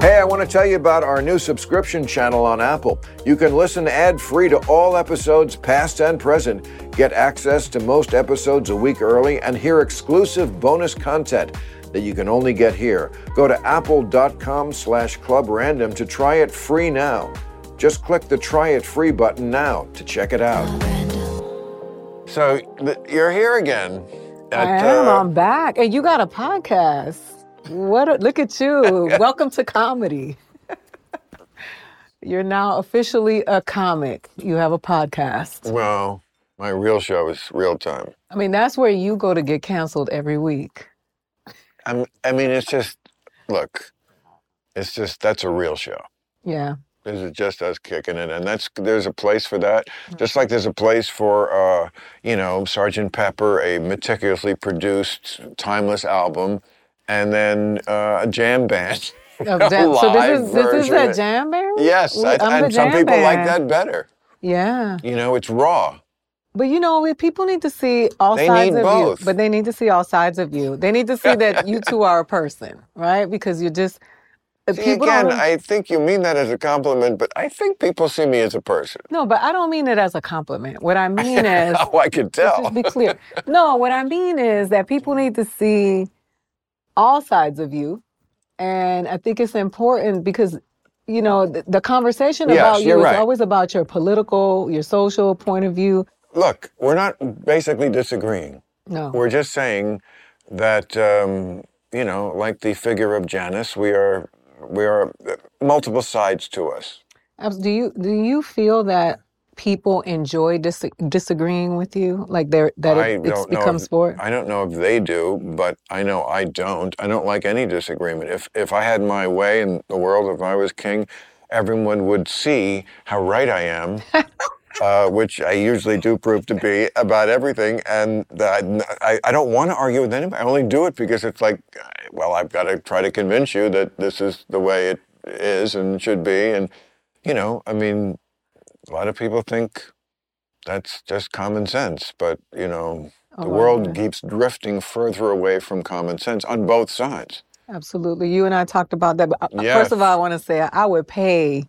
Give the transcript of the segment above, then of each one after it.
Hey, I want to tell you about our new subscription channel on Apple. You can listen ad free to all episodes, past and present, get access to most episodes a week early, and hear exclusive bonus content that you can only get here. Go to apple.com slash club random to try it free now. Just click the try it free button now to check it out. So you're here again. I am. Uh, I'm back, and you got a podcast. What? A, look at you! Welcome to comedy. You're now officially a comic. You have a podcast. Well, my real show is real time. I mean, that's where you go to get canceled every week. I'm, I mean, it's just, look, it's just, that's a real show. Yeah. This is just us kicking it, and that's there's a place for that. Just like there's a place for, uh, you know, Sergeant Pepper, a meticulously produced, timeless album, and then uh, a jam band. Jam- so this is this is a jam band. Yes, We- I, and some people like that better. Yeah, You know, it's raw. but you know, people need to see all They sides need of both. you. But they need to see all sides of you. They need to see that you two are a person, right? Because you're just uh, See, again. I think you mean that as a compliment, but I think people see me as a person. no, but I don't mean it as a compliment. What I mean is, oh, I could let's tell. just be clear. No, what I mean is that people need to see all sides of you. And I think it's important because, you know, the, the conversation Yes, about you is right. always about your political, your social point of view. Look, we're not basically disagreeing. No. We're just saying that, um, you know, like the figure of Janus, we are, we are uh, multiple sides to us. Do you do you feel that people enjoy dis- disagreeing with you? Like they're that it, it's become if- sport? I don't know if they do, but I know I don't. I don't like any disagreement. If if I had my way in the world, if I was king, everyone would see how right I am, uh, which I usually do prove to be about everything. And that I, I don't want to argue with anybody. I only do it because it's like, well, I've got to try to convince you that this is the way it is and should be. And you know, I mean, a lot of people think that's just common sense, but you know, Oh, the world keeps drifting further away from common sense on both sides. Absolutely. You and I talked about that. But uh, Yes. first of all, I want to say I would pay,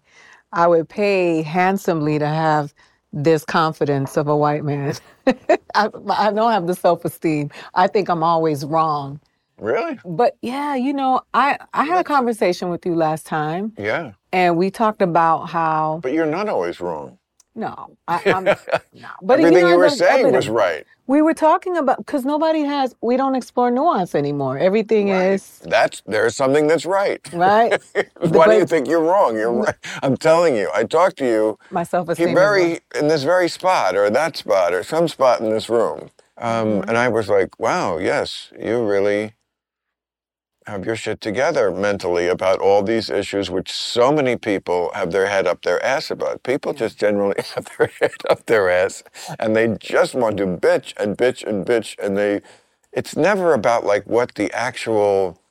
I would pay handsomely to have this confidence of a white man. I, I don't have the self esteem. I think I'm always wrong. Really? But yeah, you know, I, I had a conversation with you last time Yeah. and we talked about how, But you're not always wrong. no, I, I'm, no. But Everything know, you were saying but was right. We were talking about, because nobody has, we don't explore nuance anymore. Everything is, That's there's something that's right. right? Why do you think you're wrong? You're right. I'm telling you. I talked to you. My self-esteem. very in this very spot or that spot or some spot in this room. Um, Mm-hmm. And I was like, wow, yes, you really have your shit together mentally about all these issues, which so many people have their head up their ass about. People just generally have their head up their ass and they just want to bitch and bitch and bitch. And they, it's never about like what the actual,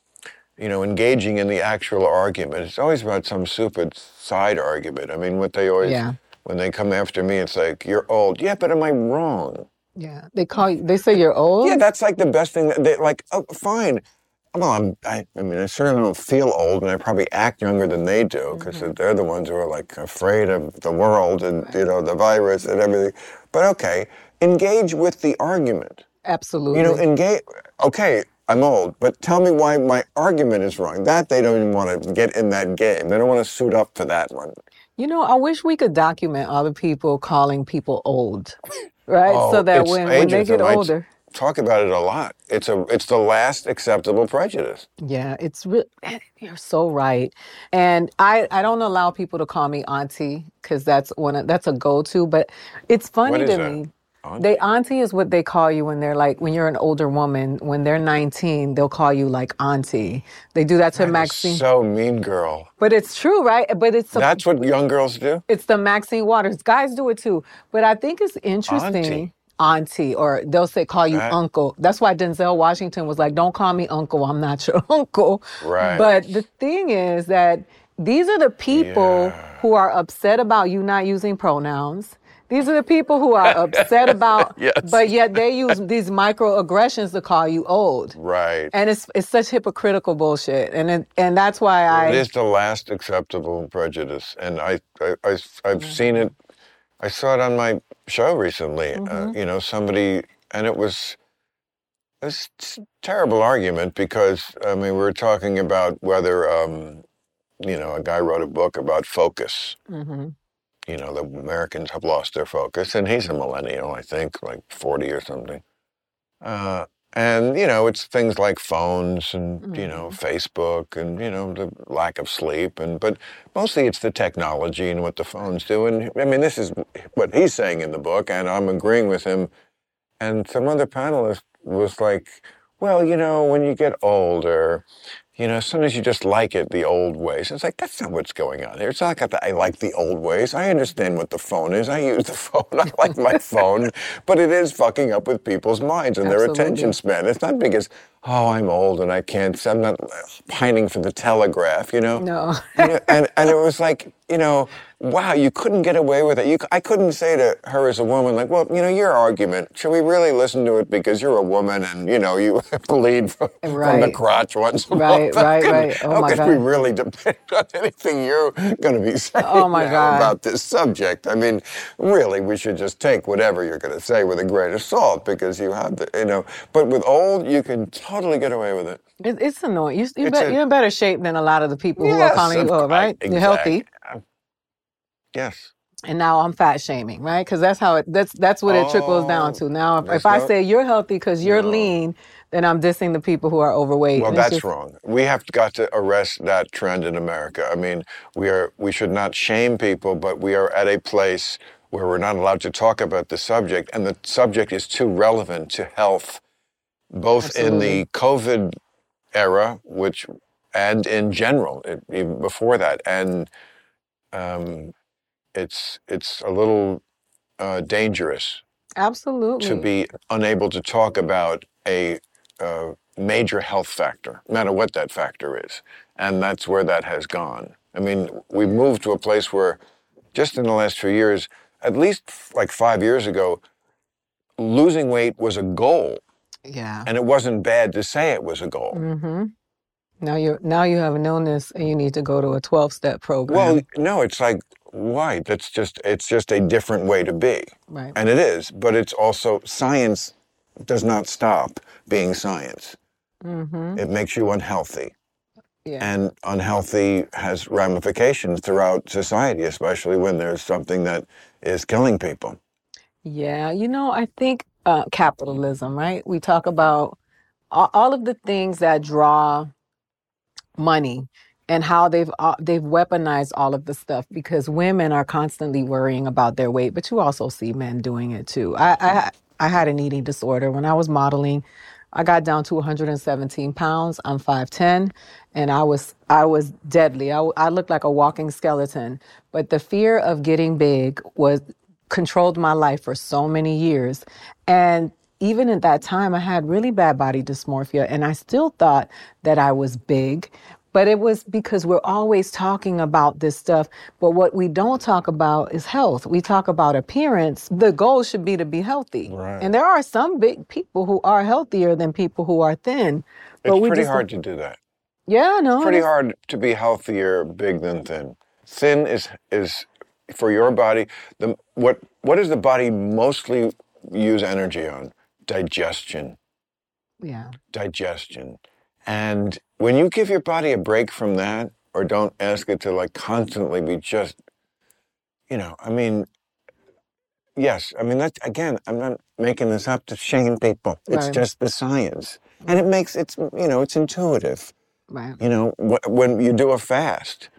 you know, engaging in the actual argument. It's always about some stupid side argument. I mean, what they always, Yeah. when they come after me, it's like, you're old. Yeah, but am I wrong? Yeah, they call you. They say you're old. Yeah, that's like the best thing. That they like. Oh, fine. Well, I'm. I, I mean, I certainly don't feel old, and I probably act younger than they do because mm-hmm. they're the ones who are like afraid of the world and you know the virus and everything. But okay, engage with the argument. Absolutely. You know, engage. Okay, I'm old, but tell me why my argument is wrong. That they don't even want to get in that game. They don't want to suit up for that one. You know, I wish we could document other people calling people old, right? Oh, so that when, when they get older, Talk about it a lot. It's a. It's the last acceptable prejudice. yeah, it's re- you're so right. And I I don't allow people to call me auntie because that's one of, that's a go to. But it's funny to that? me. Auntie? They auntie is what they call you when they're like when you're an older woman. When they're 19, they'll call you like auntie. They do that to Maxine. So mean girl. but it's true, right? But it's a That's what young girls do. It's the Maxine Waters. Guys do it too. But I think it's interesting. Auntie. Auntie, or they'll say call you Right. uncle. That's why Denzel Washington was like, "Don't call me uncle. I'm not your uncle." Right. But the thing is that these are the people Yeah. who are upset about you not using pronouns. These are the people who are upset about, Yes. but yet they use these microaggressions to call you old. Right. And it's it's such hypocritical bullshit, and it, and that's why I It is the last acceptable prejudice, and I, I, I have seen it. I saw it on my show recently. Uh, you know, somebody, and it was it was a terrible argument because I mean we were talking about whether um, you know a guy wrote a book about focus. Mhm. You know, the Americans have lost their focus, and he's a millennial, I think, like forty or something. Uh, and you know, it's things like phones and you know mm-hmm. Facebook and you know the lack of sleep and but mostly it's the technology and what the phones do. And I mean, this is what he's saying in the book, and I'm agreeing with him. And some other panelist was like, "Well, you know, when you get older." You know, sometimes you just like it the old ways. It's like that's not what's going on here. It's not that I like the old ways. I understand what the phone is. I use the phone. I like my phone, but it is fucking up with people's minds and their attention span. It's not because oh I'm old and I can't. I'm not pining for the telegraph. You know. no. and, it- and and it was like you know wow you couldn't get away with it you, i couldn't say to her as a woman like well you know your argument should we really listen to it because you're a woman and you know you bleed from, from the crotch once a Right, right, could- right. Oh how my could we really depend on anything you're going to be saying Oh my God. about this subject i mean really we should just take whatever you're going to say with a grain of salt because you have the you know but with old you can totally get away with it It, it's annoying. You, you It's bet, a- you're in better shape than a lot of the people who are calling you right? You're healthy. Exact- yes And now I'm fat shaming, right? Because that's how it that's that's what it trickles down Oh, to. Now, if, if I say you're healthy because you're No. lean, then I'm dissing the people who are overweight. Well, that's just- wrong. We have got to arrest that trend in America. I mean, we are we should not shame people, but we are at a place where we're not allowed to talk about the subject, and the subject is too relevant to health, both in the COVID era, which and in general, it, even before that, and um, it's it's a little uh, dangerous Absolutely. to be unable to talk about a uh, major health factor, no matter what that factor is. And that's where that has gone. I mean, we've moved to a place where just in the last few years, at least like five years ago, losing weight was a goal. Yeah. And it wasn't bad to say it was a goal. Mm-hmm. Now you're now you have an illness and you need to go to a 12 step program. Well, no, it's like, why? That's just, it's just a different way to be. right. And it is, but it's also science does not stop being science. Mm-hmm. It makes you unhealthy. Yeah. And unhealthy has ramifications throughout society, especially when there's something that is killing people. Yeah, you know, I think uh, capitalism, right? We talk about all, of the things that draw money and how they've uh, they've weaponized all of the stuff because women are constantly worrying about their weight, but you also see men doing it too. I I, I had an eating disorder when I was modeling. I got down to 117 pounds. I'm 5'10", and I was I was deadly. I, I looked like a walking skeleton. But the fear of getting big was controlled my life for so many years, and even at that time, I had really bad body dysmorphia, and I still thought that I was big. But it was because we're always talking about this stuff. But what we don't talk about is health. We talk about appearance. The goal should be to be healthy. Right. And there are some big people who are healthier than people who are thin. But It's pretty hard to do that. Yeah, no. Pretty it's- pretty hard to be healthier big than thin. Thin is is for your body. The what what does the body mostly use energy on? Digestion. Yeah. digestion. And when you give your body a break from that, or don't ask it to like constantly be just, you know, I mean, yes, I mean, that's again, I'm not making this up to shame people. It's Right. just the science. And it makes it's, you know, it's intuitive. Right. You know, wh- when you do a fast,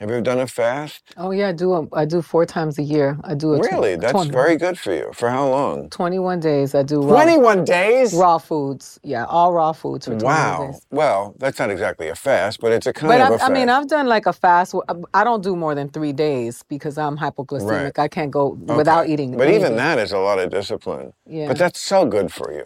have you ever done a fast? Oh yeah, I do. A, I do four times a year. I do a tw- Really? That's 20 very good for you. For how long? 21 days. I do raw, 21 days? raw foods. Yeah, all raw foods for 21 Wow. days. Well, that's not exactly a fast, but it's a kind But of I, a fast. I mean, I've done like a fast. Um, I don't do more than three days because I'm hypoglycemic. Right. I can't go without eating. But even that is a lot of discipline. Yeah. But that's so good for you.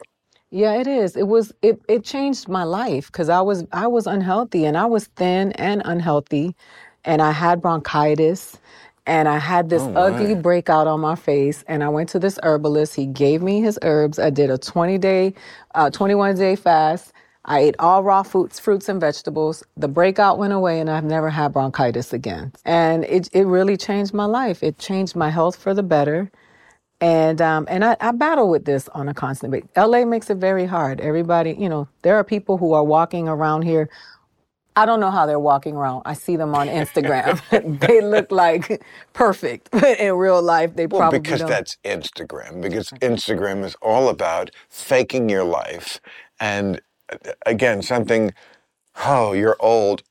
Yeah, it is. It was. It it changed my life because I was I was unhealthy and I was thin and unhealthy, and I had bronchitis, and I had this Oh, ugly breakout on my face. And I went to this herbalist. He gave me his herbs. I did a 20 day, uh, 21 day fast. I ate all raw fruits, fruits and vegetables. The breakout went away, and I've never had bronchitis again. And it it really changed my life. It changed my health for the better. And um, and I, I battle with this on a constant basis. LA makes it very hard. Everybody, you know, there are people who are walking around here I don't know how they're walking around. I see them on Instagram. they look like perfect. But in real life, they Well, probably because don't. that's Instagram. Because Instagram is all about faking your life. And uh, again, something, oh, you're old.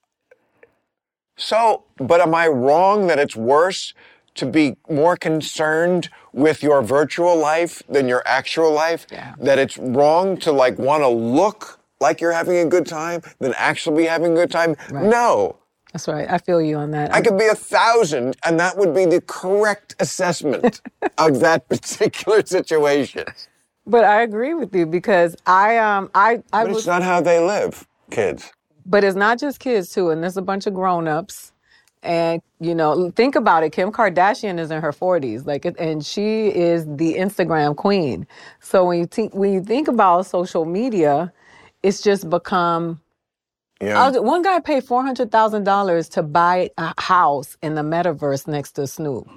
So, but am I wrong that it's worse to be more concerned with your virtual life than your actual life? Yeah. That it's wrong to like want to look like you're having a good time than actually be having a good time? No. That's right. I feel you on that. I could be a thousand, and that would be the correct assessment of that particular situation. but I agree with you because I um I I But was it's not how they live, kids. but it's not just kids too, and there's a bunch of grown-ups. And you know, think about it. Kim Kardashian is in her 40s, like, and she is the Instagram queen. So when you think when you think about social media, it's just become Yeah. Was- one guy paid four hundred thousand dollars to buy a house in the metaverse next to Snoop.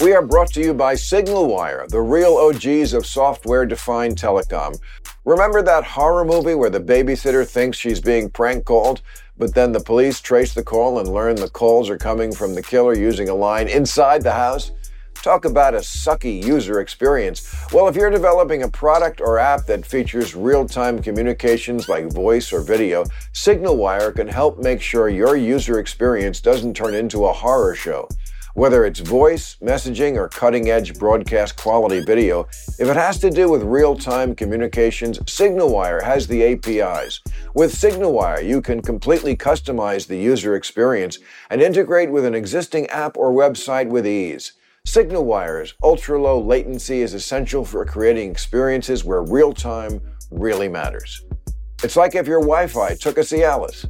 We are brought to you by SignalWire, the real OGs of software defined telecom. Remember that horror movie where the babysitter thinks she's being prank called, but then the police trace the call and learn the calls are coming from the killer using a line inside the house? Talk about a sucky user experience. Well, if you're developing a product or app that features real time communications like voice or video, SignalWire can help make sure your user experience doesn't turn into a horror show. Whether it's voice, messaging, or cutting edge broadcast quality video, if it has to do with real time communications, SignalWire has the APIs. With SignalWire, you can completely customize the user experience and integrate with an existing app or website with ease. SignalWire's ultra low latency is essential for creating experiences where real time really matters. It's like if your Wi Fi took a Cialis.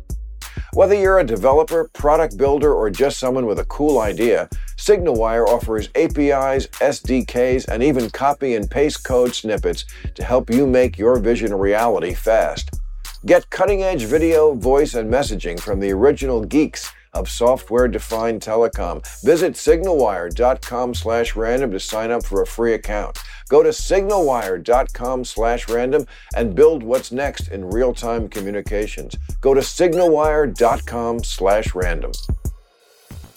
Whether you're a developer, product builder, or just someone with a cool idea, SignalWire offers APIs, SDKs, and even copy and paste code snippets to help you make your vision a reality fast. Get cutting edge video, voice, and messaging from the original geeks of software defined telecom. Visit signalwire.com slash random to sign up for a free account. Go to signalwire.com slash random and build what's next in real time communications. Go to signalwire.com slash random.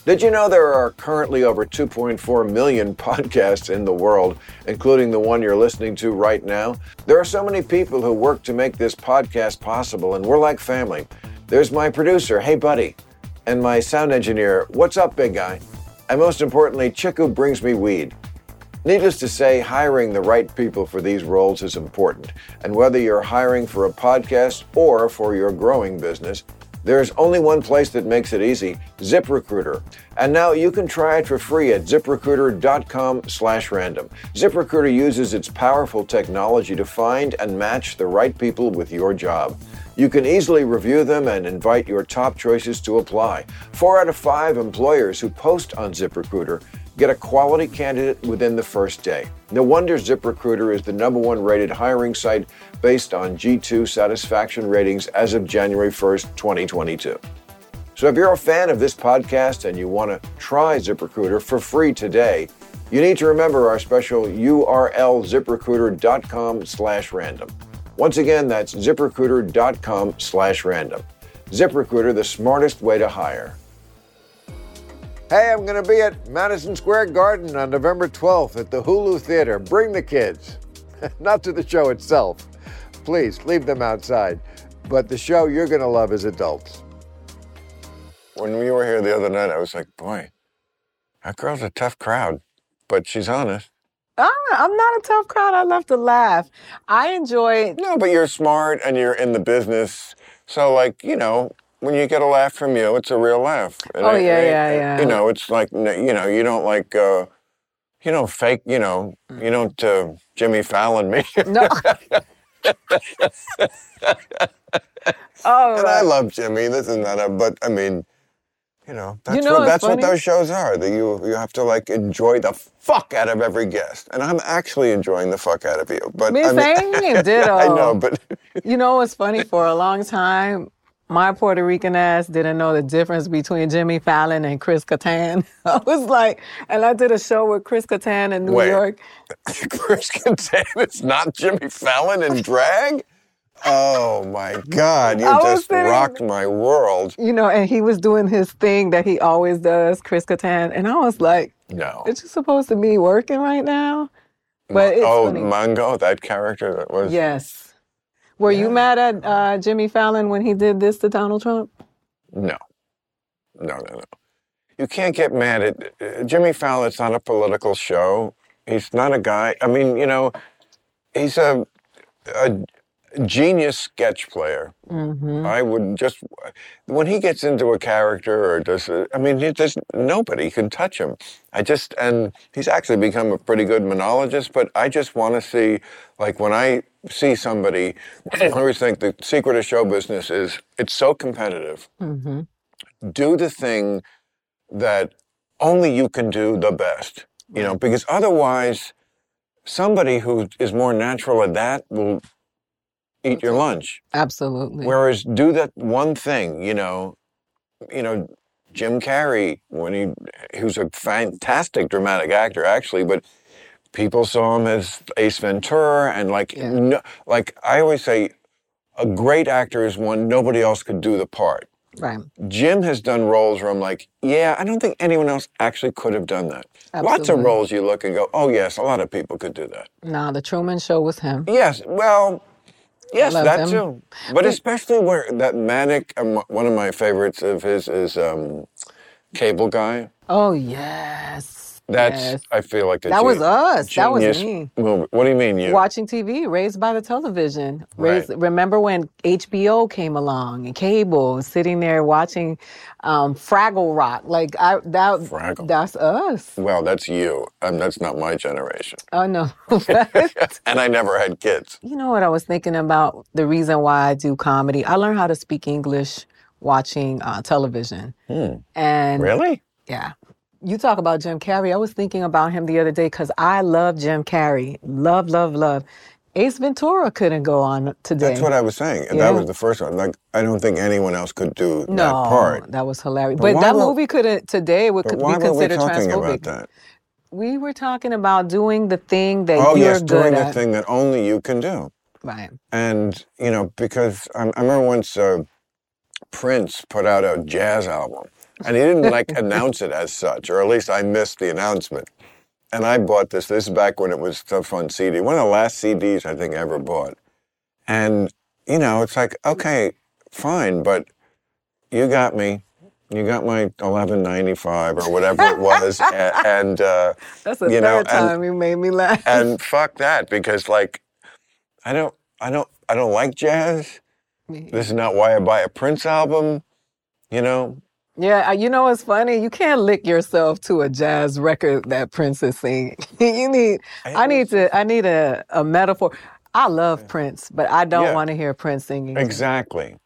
Did you know there are currently over 2.4 million podcasts in the world, including the one you're listening to right now? There are so many people who work to make this podcast possible, and we're like family. There's my producer, Hey Buddy, and my sound engineer, What's up, big guy? And most importantly, Chick who brings me weed. Needless to say, hiring the right people for these roles is important. And whether you're hiring for a podcast or for your growing business, there's only one place that makes it easy, ZipRecruiter. And now you can try it for free at ziprecruiter.com slash random. ZipRecruiter uses its powerful technology to find and match the right people with your job. You can easily review them and invite your top choices to apply. Four out of five employers who post on ZipRecruiter get a quality candidate within the first day. No wonder ZipRecruiter is the number one rated hiring site based on G2 satisfaction ratings as of January 1st, 2022. So if you're a fan of this podcast and you want to try ZipRecruiter for free today, you need to remember our special URL ziprecruiter.com slash random. Once again, that's ziprecruiter.com slash random. ZipRecruiter, the smartest way to hire. Hey, I'm going to be at Madison Square Garden on November 12th at the Hulu Theater. Bring the kids. Not to the show itself. Please leave them outside. But the show you're going to love as adults. When we were here the other night, I was like, boy, that girl's a tough crowd, but she's honest. Ah, I'm not a tough crowd. I love to laugh. I enjoy. No, but you're smart and you're in the business. So, like, you know, when you get a laugh from you, it's a real laugh. It Oh, ain't- yeah, ain't- yeah, yeah. You know, it's like, you know, you don't like, uh, you don't fake, you know, you don't uh, Jimmy Fallon me. No. oh, and I love Jimmy. This is not a, but I mean, You know, that's know what that's what those shows are. That you you have to like enjoy the fuck out of every guest, and I'm actually enjoying the fuck out of you. But Me I mean, same, ditto. I know, but You know what's funny? For a long time, my Puerto Rican ass didn't know the difference between Jimmy Fallon and Chris Kattan. I was like, and I did a show with Chris Kattan in New Wait. York. Chris Kattan is not Jimmy Fallon in drag. Oh my God! You I just sitting- rocked my world. You know, and he was doing his thing that he always does, Chris Kattan. And I was like, No. is you supposed to be working right now? But it's oh, funny. Mango, that character that was. Yes. Were you mad at uh, Jimmy Fallon when he did this to Donald Trump? No. No, no, no. You can't get mad at uh, Jimmy Fallon. It's not a political show. He's not a guy. I mean, you know, he's a, a genius sketch player. Mm-hmm. I would just when he gets into a character or does. I mean, he just nobody can touch him. I just and he's actually become a pretty good monologist. But I just want to see, like, when I see somebody, I always think the secret of show business is it's so competitive. Mm-hmm. Do the thing that only you can do the best. You know, because otherwise, somebody who is more natural at that will eat your lunch. Absolutely. Whereas do that one thing, you know, you know, Jim Carrey when he he was a fantastic dramatic actor actually, but people saw him as Ace Ventura and like Yeah. no, like I always say a great actor is one nobody else could do the part. right. Jim has done roles where I'm like, yeah, I don't think anyone else actually could have done that. Lots of roles you look and go, oh yes, a lot of people could do that. Nah, the Truman Show was him. Yes, well, yes, that too. But especially where that manic, um, one of my favorites of his is um, Cable Guy. Oh yes. That's yes. I feel like the That was us. That was genius me. movie. What do you mean you? Watching TV, raised by the television. Raised, Right. Remember when HBO came along and cable, sitting there watching um, Fraggle Rock? Like I that Fraggle. that's us. Well, that's you. Um, that's not my generation. Oh no. And I never had kids. You know what I was thinking about? The reason why I do comedy. I learned how to speak English watching uh, television. And Really? yeah. You talk about Jim Carrey. I was thinking about him the other day because I love Jim Carrey. Love, love, love. Ace Ventura couldn't go on today. That's what I was saying. Yeah. That was the first one. Like I don't think anyone else could do no, that part. that was hilarious. But But, that were- movie couldn't today would But why be were we considered talking transphobic. about that? We were talking about doing the thing that Oh you're yes, good doing the thing that only you can do. Right. And, you know, because I, I remember once uh, Prince put out a jazz album and he didn't like announce it as such, or at least I missed the announcement. And I bought this. This is back when it was stuff on CD. One of the last CDs I think I ever bought. And, you know, it's like, okay, fine, but you got me. You got my eleven ninety five or whatever it was, and, and uh, That's the You know, third and- time you made me laugh. and fuck that because like I don't I don't I don't like jazz. This is not why I buy a Prince album. You know, Yeah, you know what's funny? You can't lick yourself to a jazz record that Prince is singing. you need, I need to, I need a, a metaphor. I love Prince, but I don't Yeah. want to hear Prince singing. exactly.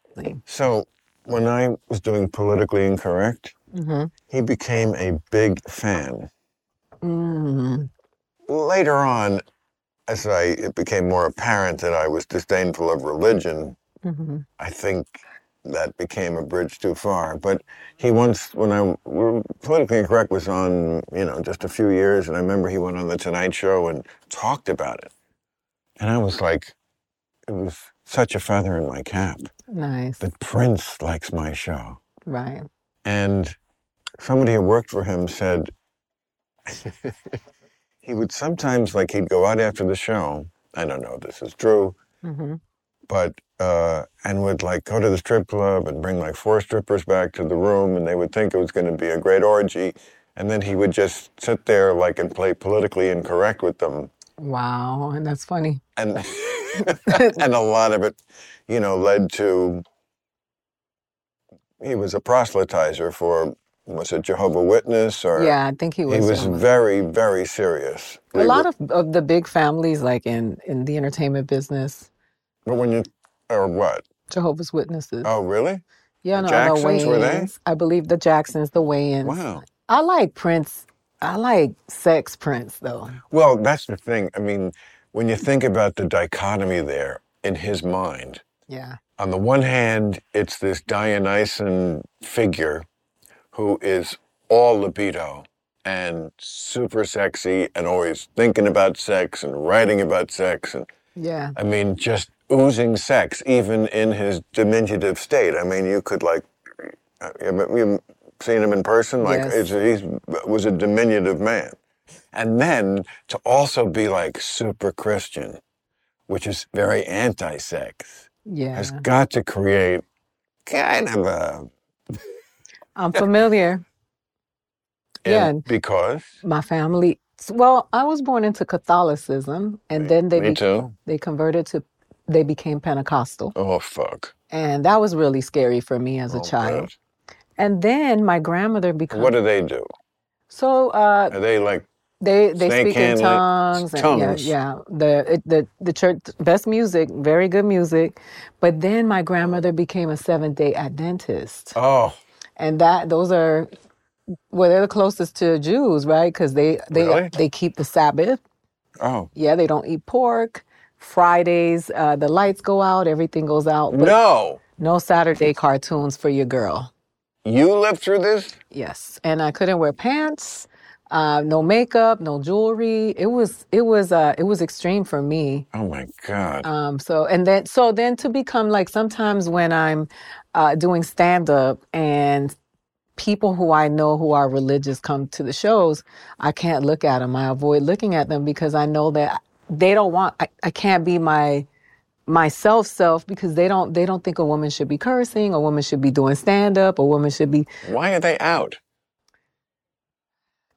So when I was doing politically incorrect, hmm he became a big fan. mm Later on, as I it became more apparent that I was disdainful of religion, hmm I think that became a bridge too far. But he once, when I we're, politically incorrect was on, you know, just a few years, and I remember he went on the Tonight Show and talked about it, and I was like, it was such a feather in my cap Nice. that Prince likes my show, Right. and somebody who worked for him said he would sometimes like he'd go out after the show. I don't know if this is true hmm but uh, and would like go to the strip club and bring like four strippers back to the room, and they would think it was going to be a great orgy, and then he would just sit there like and play politically incorrect with them, Wow. And that's funny. and and a lot of it, you know, led to he was a proselytizer for was it Jehovah Witness or Yeah, I think he was. he was um, very very serious. a lot of, of the big families, like in, in the entertainment business, but when you or what? Jehovah's Witnesses. Oh really? Yeah, no, Jacksons, the were they? I believe the Jacksons, the Wayans. Wow. I like Prince. I like sex Prince though. Well, that's the thing. I mean, when you think about the dichotomy there in his mind, Yeah. on the one hand, it's this Dionysian figure who is all libido and super sexy and always thinking about sex and writing about sex. And Yeah. I mean, just oozing sex, even in his diminutive state. I mean, you could like, uh, you- you've seen him in person, like Yes. he was a diminutive man. And then to also be like super Christian, which is very anti sex, Yeah. has got to create kind of a. I'm familiar. Yeah. because. My family well, I was born into Catholicism and then they Me be- too. they converted to they became Pentecostal. Oh, fuck. And that was really scary for me as a Oh, child. God. And then my grandmother became What do they do? so uh Are they like. They they speak in tongues. And, tongues. Yeah, yeah. The it, the the church best music, very good music. But then my grandmother became a Seventh Day Adventist, Oh, and that those are well, they're the closest to Jews, right? Because they they Really? they keep the Sabbath. oh. Yeah, they don't eat pork. Fridays, uh, the lights go out, everything goes out. No. no Saturday cartoons for your girl. You lived through this? Yes, and I couldn't wear pants, uh, no makeup, no jewelry. It was it was uh, it was extreme for me. Oh, my God. Um, so and then so then to become like sometimes when I'm uh, doing stand up and people who I know who are religious come to the shows, I can't look at them. I avoid looking at them because I know that they don't want. I, I can't be my myself self because they don't they don't think a woman should be cursing, a woman should be doing stand up, a woman should be Why are they out?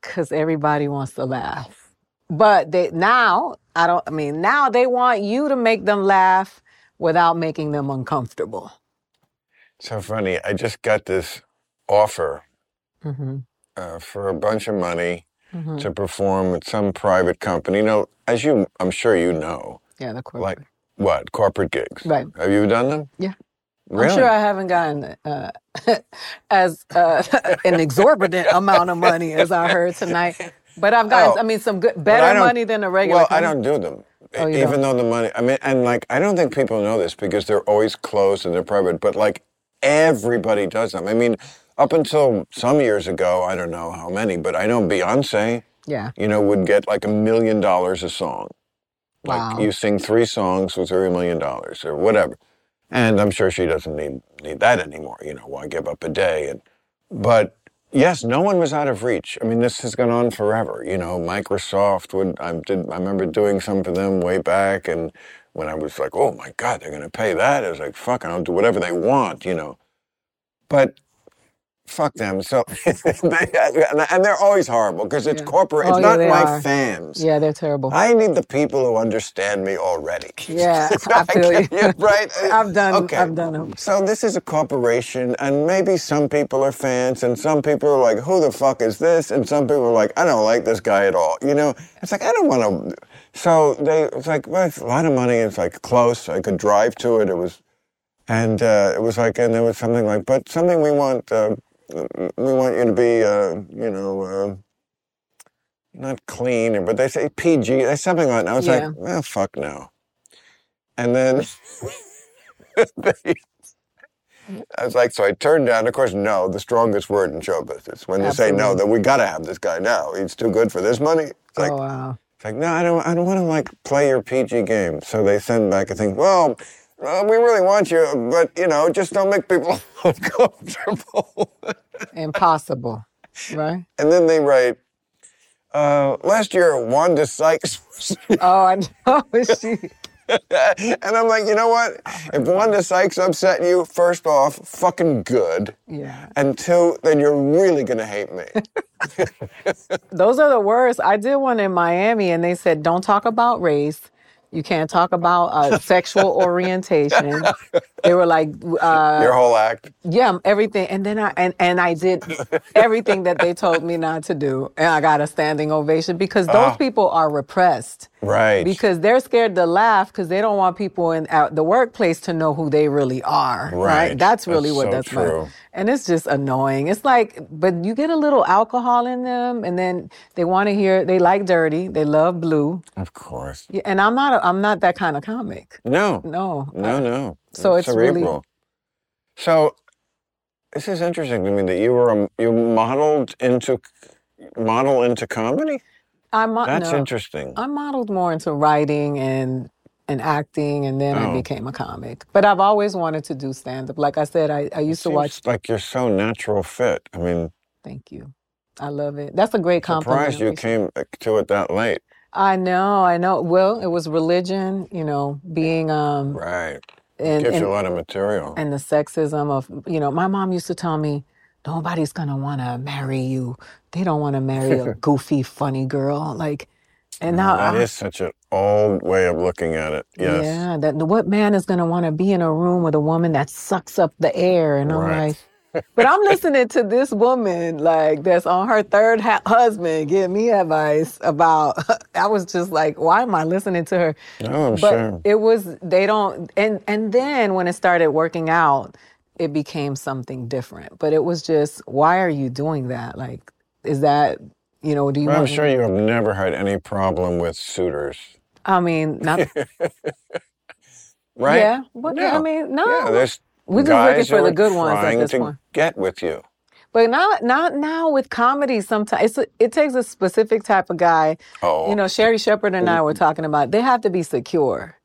because everybody wants to laugh. But they now, I don't. I mean, now they want you to make them laugh without making them uncomfortable. So funny. I just got this offer hmm uh, for a bunch of money hmm to perform at some private company. You know, as you, I'm sure you know, Yeah, the corporate. like what corporate gigs. Right. Have you done them? Yeah. Really? I'm sure I haven't gotten uh, as uh, an exorbitant amount of money as I heard tonight, but I've gotten. Oh. I mean, some good, better money than a regular. well, I don't do them. Oh, even don't? though the money, I mean, and like, I don't think people know this because they're always closed and they're private, but like everybody does them. I mean, up until some years ago, I don't know how many, but I know Beyonce, Yeah. you know, would get like a million dollars a song. Like Wow. you sing three songs with a million dollars or whatever. And I'm sure she doesn't need need that anymore. You know, why give up a day? And but yes, no one was out of reach. I mean, this has gone on forever. You know, Microsoft would I did I remember doing some for them way back, and when I was like, oh my God, they're gonna pay that. It was like, fuck, I'll do whatever they want. You know, but. Fuck them. So, they, and they're always horrible because it's Yeah. corporate. Oh, It's yeah, not they my are. fans. Yeah, they're terrible. I need the people who understand me already. Yeah, I feel you. Right? I've done. Okay. I've done them. So this is a corporation, and maybe some people are fans, and some people are like, "Who the fuck is this?" And some people are like, "I don't like this guy at all." You know, it's like I don't want to. So they, it's like, well, it's a lot of money. It's like close. I could drive to it. It was, and uh, it was like, and there was something like, but something we want. Uh, we want you to be, uh, you know. Uh, not clean, but they say PG, they something like that. And I was Yeah. like, well, fuck no. And then they, I was like, so I turned down, of course, no, the strongest word in show business. When you say no, that we got to have this guy now. He's too good for this money. It's like, oh wow. it's like, no, I don't, I don't want to like play your PG game. So they send back a thing, well, uh, we really want you, but you know, just don't make people uncomfortable. Impossible. Right. and then they write, uh, last year, Wanda Sykes was Oh, I know. She. and I'm like, you know what? If Wanda Sykes upset you, first off, fucking good. Yeah. And two, then you're really gonna hate me. Those are the worst. I did one in Miami and they said, don't talk about race. You can't talk about uh, sexual orientation. They were like, uh, Your whole act. yeah, everything. And then I, and, and I did everything that they told me not to do. And I got a standing ovation because those Ah. people are repressed. Right. because they're scared to laugh because they don't want people in at the workplace to know who they really are. Right. That's really That's what so that's about. true. And it's just annoying. It's like, but you get a little alcohol in them, and then they want to hear. They like dirty. They love blue. of course. Yeah, And I'm not. A, I'm not that kind of comic. No. No. No, no. So it's really- cerebral. So this is interesting to me that you were a, you modeled into model into comedy. I'm. mo- That's no, interesting. I modeled more into writing and and acting, and then I Oh. became a comic. But I've always wanted to do stand up. Like I said, I, I used to watch. Like you're so natural fit. I mean, Thank you. I love it. That's a great compliment. surprised you came to it that late. I know, I know. Well, it was religion, you know, being um Right. and Gives and, you a lot of material. and the sexism of you know, my mom used to tell me, nobody's gonna wanna marry you. They don't wanna marry a goofy, funny girl. Like and now that I- is such an old way of looking at it. Yes. Yeah, that what man is gonna want to be in a room with a woman that sucks up the air? And I'm Right. like, but I'm listening to this woman like that's on her third ha- husband give me advice about. I was just like, why am I listening to her? I'm But sure. it was they don't and and then when it started working out, it became something different. But it was just, why are you doing that? Like, is that you know? Do you? Well, I'm sure you have never had any problem with suitors, I mean, not right? yeah. But I mean, no. Yeah, there's We're just looking for the good ones at this to point. get with you. But not not now with comedy. Sometimes it's a, it takes a specific type of guy. Oh, You know, Sherri Shepherd and I were talking about. They have to be secure,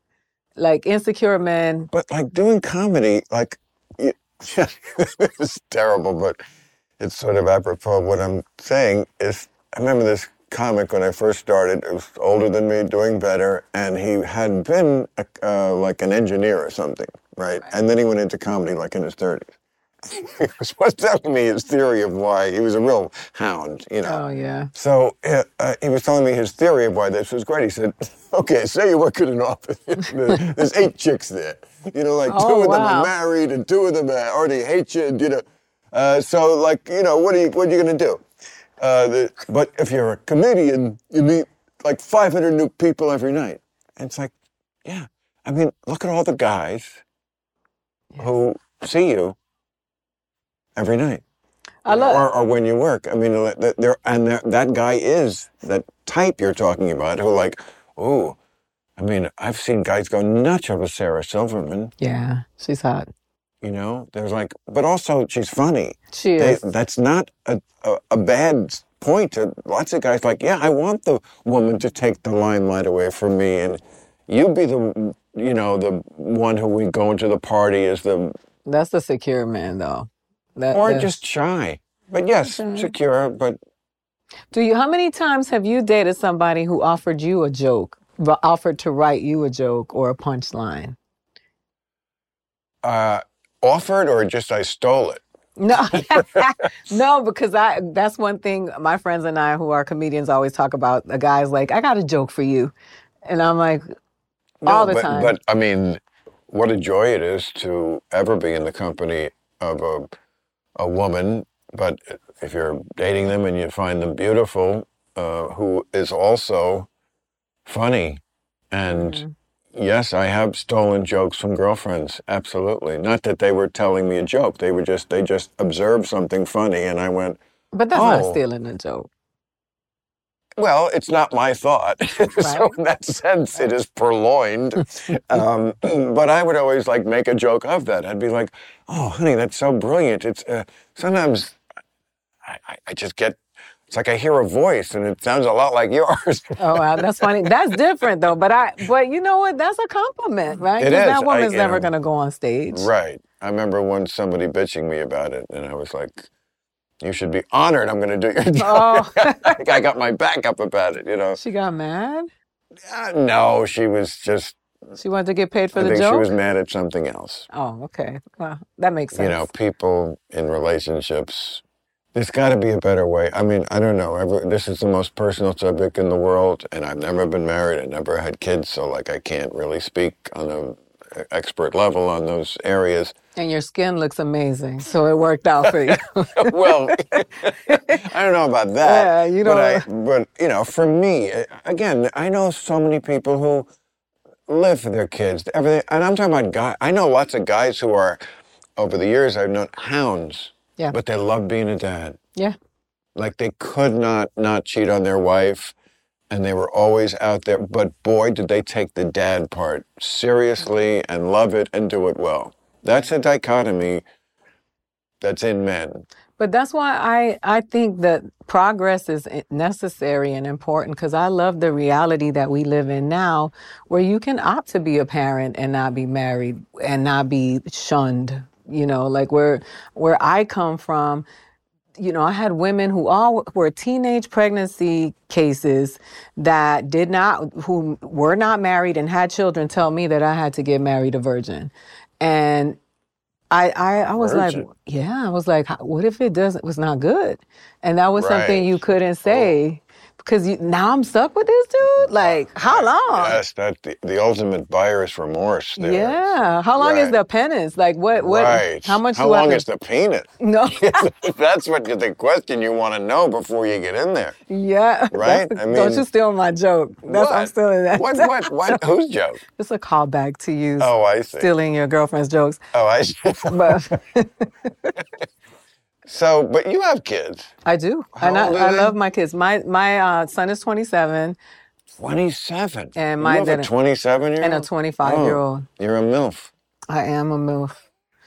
like insecure men. but like doing comedy, like, it's terrible, but it's sort of apropos of what I'm saying. Is I remember this comic when I first started. It was older than me, doing better, and he had been a, uh, like an engineer or something, right? And then he went into comedy like in his thirties. he was telling me his theory of why he was a real hound, you know. Oh yeah, So uh, he was telling me his theory of why this was great. He said, "Okay, say you work in an office. There's eight chicks there. You know, like two Oh, of them are married, and two of them already hate you. And, you know, uh, so like, you know, what are you what are you gonna do? Uh, the, but if you're a comedian, you meet like 500 new people every night. And it's like, yeah. I mean, look at all the guys who see you every night I love. or, or when you work. I mean, there and there, that guy is that type you're talking about who like, oh, I mean, I've seen guys go nuts over Sarah Silverman. yeah, she's hot. You know, there's like, but also she's funny. She They, is. that's not a, a, a bad point. To, lots of guys like, yeah, I want the woman to take the limelight away from me, and you be the, you know, the one who we go into the party as the, That's the secure man, though. That, or that- just shy. But yes, Okay. secure, but Do you? How many times have you dated somebody who offered you a joke, offered to write you a joke or a punchline? uh, offered or just I stole it. No, no, because I that's one thing my friends and I who are comedians always talk about. A guy's like, I got a joke for you. And I'm like, all the but, time. But I mean, what a joy it is to ever be in the company of a a woman. But if you're dating them and you find them beautiful, uh, who is also funny, and Mm-hmm. Yes, I have stolen jokes from girlfriends. Absolutely, not that they were telling me a joke. They were just they just observed something funny, and I went. but that's not Oh. stealing a joke. Well, it's not my thought. so in that sense, it is purloined. um, but I would always like make a joke of that. I'd be like, "Oh, honey, that's so brilliant." It's uh, sometimes I, I just get. It's like I hear a voice, and it sounds a lot like yours. Oh, wow, that's funny. That's different though. But I, but you know what? That's a compliment, right? It is. That woman's you never gonna go on stage. right. I remember once somebody bitching me about it, and I was like, "You should be honored. I'm going to do your job." Oh, I got my back up about it. You know. she got mad. Uh, no, she was just. She wanted to get paid for I the think joke. she was mad at something else. Oh, okay. Well, that makes sense. you know, people in relationships. There's got to be a better way. I mean, I don't know. Every, this is the most personal subject in the world, and I've never been married. I never had kids, so like I can't really speak on a expert level on those areas. And your skin looks amazing, so it worked out for you. well, I don't know about that. Yeah, you but, know- I, but you know, for me, eh, again, I know so many people who live for their kids, everything, and I'm talking about guys. I know lots of guys who are, over the years, I've known hounds. Yeah. But they love being a dad. yeah. Like they could not not cheat on their wife, and they were always out there. But boy, did they take the dad part seriously and love it and do it well. That's a dichotomy that's in men. But that's why I, I think that progress is necessary and important because I love the reality that we live in now where you can opt to be a parent and not be married and not be shunned. You know, like where where I come from, you know, I had women who all were teenage pregnancy cases that did not, who were not married and had children tell me that I had to get married a virgin. And I, I, I was Virgin. like, yeah, I was like, what if it doesn't, was not good? And that was something you couldn't say because you, now I'm stuck with this dude. Like, how long? Yes, that the, the ultimate buyer's remorse. There. Yeah. How long is the penance? Like, what, what, right. how much How long is the penis? No. That's what the question you want to know before you get in there. yeah. Right? That's- I don't you steal my joke. That's, I'm stealing that. What? What? What? Whose joke? It's a callback to you Oh, I see. stealing your girlfriend's jokes. Oh, I see. But So, but you have kids. I do. How and I, I love my kids. My my uh, son is 27 27. And you have a 27 year old? and a 25 year old. You're a MILF. I am a MILF.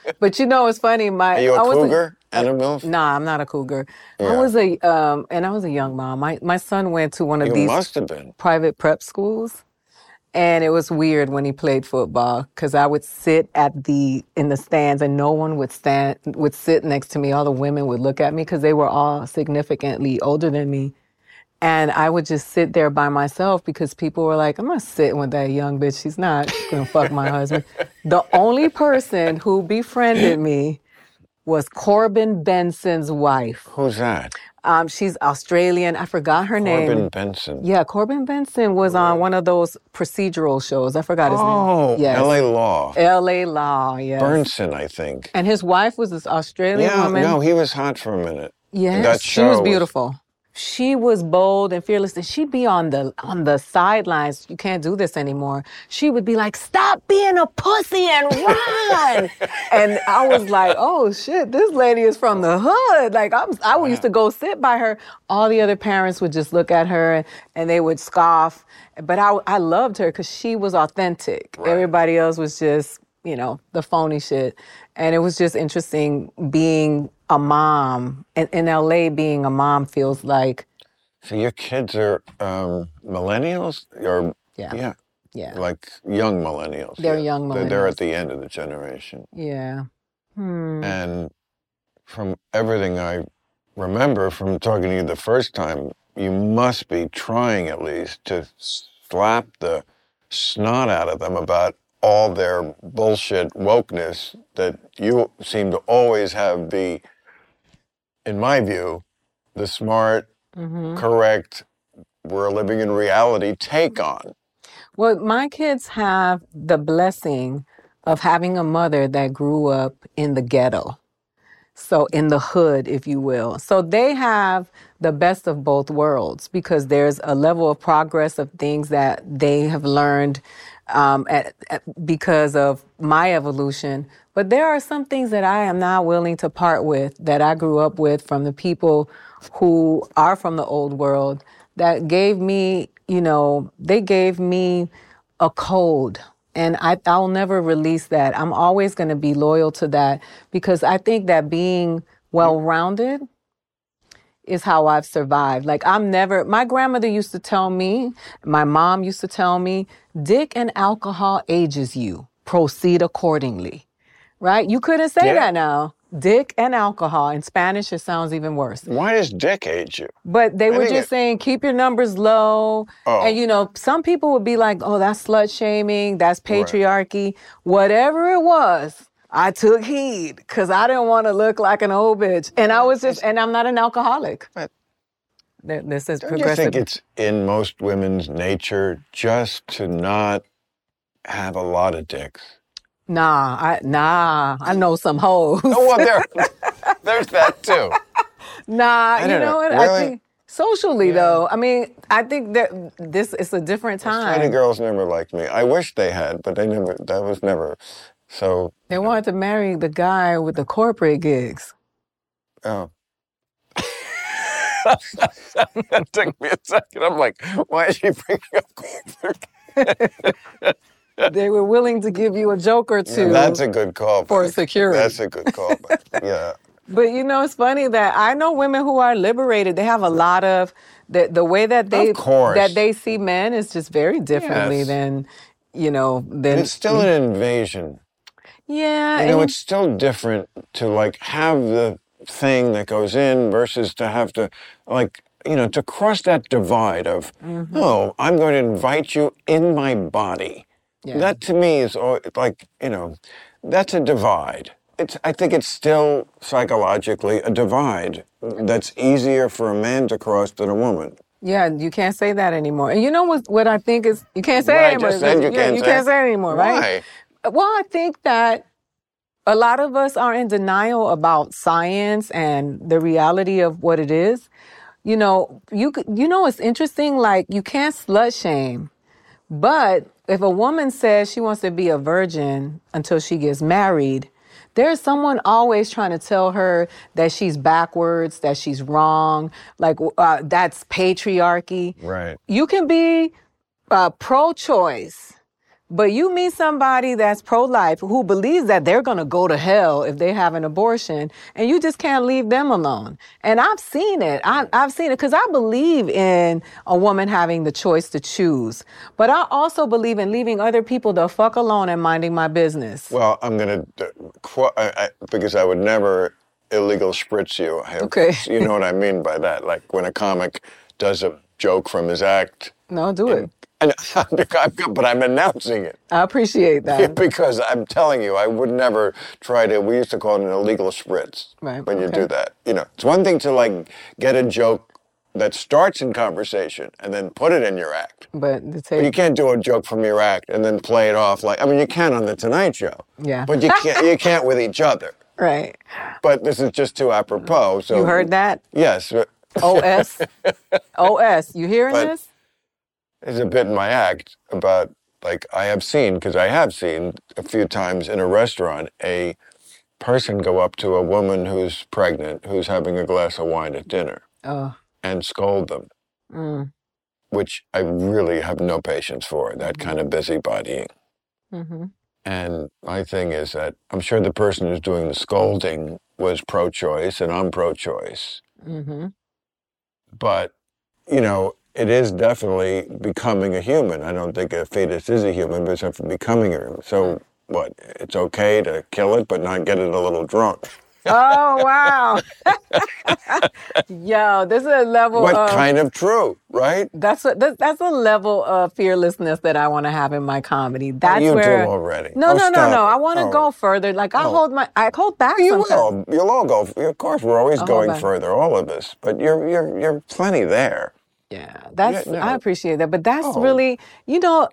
But you know, it's funny. My Are you a I cougar and a MILF? Nah, I'm not a cougar. I was a um, and I was a young mom. My my son went to one of You these must have been. private prep schools. And it was weird when he played football because I would sit at the in the stands and no one would stand would sit next to me. All the women would look at me because they were all significantly older than me. And I would just sit there by myself because people were like, I'm not sitting with that young bitch. She's not gonna fuck my husband. The only person who befriended me was Corbin Benson's wife. Who's that? Um, she's Australian. I forgot her name. Corbin Benson. Yeah, Corbin Benson was on one of those procedural shows. I forgot his Oh, name. Yes. L.A. Law. L.A. Law, yes. Bernsen, I think. And his wife was this Australian Yeah, woman. no, he was hot for a minute. yes, she was show was- beautiful. She was bold and fearless, and she'd be on the on the sidelines. You can't do this anymore. She would be like, "Stop being a pussy and run!" and I was like, "Oh shit, this lady is from the hood." Like I'm, I used to go sit by her. All the other parents would just look at her and, and they would scoff. But I, I loved her because she was authentic. Everybody else was just, you know, the phony shit. And it was just interesting being a mom. In, in LA, being a mom feels like, So your kids are um, millennials? Or, Yeah. yeah. yeah, Like young millennials. They're yeah. young They're, they're at the end of the generation. yeah. Hmm. And from everything I remember from talking to you the first time, you must be trying at least to slap the snot out of them about all their bullshit wokeness that you seem to always have the, in my view, the smart, hmm correct, we're living in reality take on. Well, my kids have the blessing of having a mother that grew up in the ghetto. So, in the hood, if you will. So, they have the best of both worlds because there's a level of progress of things that they have learned um, at, at- because of my evolution. But there are some things that I am not willing to part with that I grew up with from the people who are from the old world that gave me, you know, they gave me a code. And I, I'll never release that. I'm always going to be loyal to that because I think that being well rounded is how I've survived. Like, I'm never, my grandmother used to tell me, my mom used to tell me, dick and alcohol ages you. Proceed accordingly. Right? You couldn't say Yeah. that now. Dick and alcohol. In Spanish, it sounds even worse. Why does Dick age you? But they were just it- saying keep your numbers low. Oh. And you know, some people would be like, "Oh, that's slut shaming, that's patriarchy." Whatever it was, I took heed cuz I didn't want to look like an old bitch. And I was just and I'm not an alcoholic. But- This is Don't you think it's in most women's nature just to not have a lot of dicks? Nah, I nah. I know some hoes. Oh, well, there, there's that too. Nah, you know know. what? I think socially though, I mean, I think that this is a different time. Tiny girls never liked me. I wish they had, but they never. That was never. So, They wanted to marry the guy with the corporate gigs. oh. that took me a second. I'm like, why is she bringing up corporate? They were willing to give you a joke or two. That's a good call. For security. That's a good call. yeah. But you know, it's funny that I know women who are liberated. They have a lot of the the way that they that they see men is just very differently Yes. than you know than It's still an invasion. Yeah. You know, it's still different to like have the thing that goes in versus to have to like you know to cross that divide of Mm-hmm. oh I'm going to invite you in my body. Yeah. That to me is like you know that's a divide. It's I think it's still psychologically a divide that's easier for a man to cross than a woman. Yeah, you can't say that anymore. And you know what? What I think is you can't say What it anymore. you Yeah, can't you say? can't say it anymore, right? Why? Well, I think that a lot of us are in denial about science and the reality of what it is. You know, you you know it's interesting. Like you can't slut shame, but if a woman says she wants to be a virgin until she gets married, there's someone always trying to tell her that she's backwards, that she's wrong, like uh, that's patriarchy. Right. You can be uh, pro-choice, but you meet somebody that's pro-life who believes that they're going to go to hell if they have an abortion, and you just can't leave them alone. And I've seen it. I, I've seen it because I believe in a woman having the choice to choose, but I also believe in leaving other people the fuck alone and minding my business. Well, I'm uh, qu- I, I, because I would never illegal spritz you. I have- Okay. you know what I mean by that? Like when a comic does a joke from his act, No, do it. And but I'm announcing it I appreciate that. because I'm telling you, I would never try to. We used to call it an illegal spritz Right, when you okay. do that. You know, it's one thing to like get a joke that starts in conversation and then put it in your act. But the But you can't do a joke from your act and then play it off like I mean you can on the Tonight Show. Yeah. But you can't you can't with each other. right? But this is just too apropos. So You heard that? Yes, OS, OS. You hearing But- this? There's a bit in my act about like I have seen because I have seen a few times in a restaurant a person go up to a woman who's pregnant who's having a glass of wine at dinner Oh, and scold them, mm, which I really have no patience for. That kind of busybodying. hmm And my thing is that I'm sure the person who's doing the scolding was pro choice and I'm pro choice. hmm But, you know, it is definitely becoming a human. I don't think a fetus is a human, but it's becoming a human. So, what? It's okay to kill it, but not get it a little drunk. Oh wow! Yo, this is a level But of kind of true, right? that's a, that's that's a level of fearlessness that I want to have in my comedy. Oh, that's you where do already. no Oh, no no no. it. I want to Oh. go further. Like I Oh. hold my I hold back You sometimes. will. You'll all go. Of course, we're always I'll going further, all of us. But you're you're you're plenty there. Yeah, that's Yeah, no. I appreciate that, but that's Oh. really you know,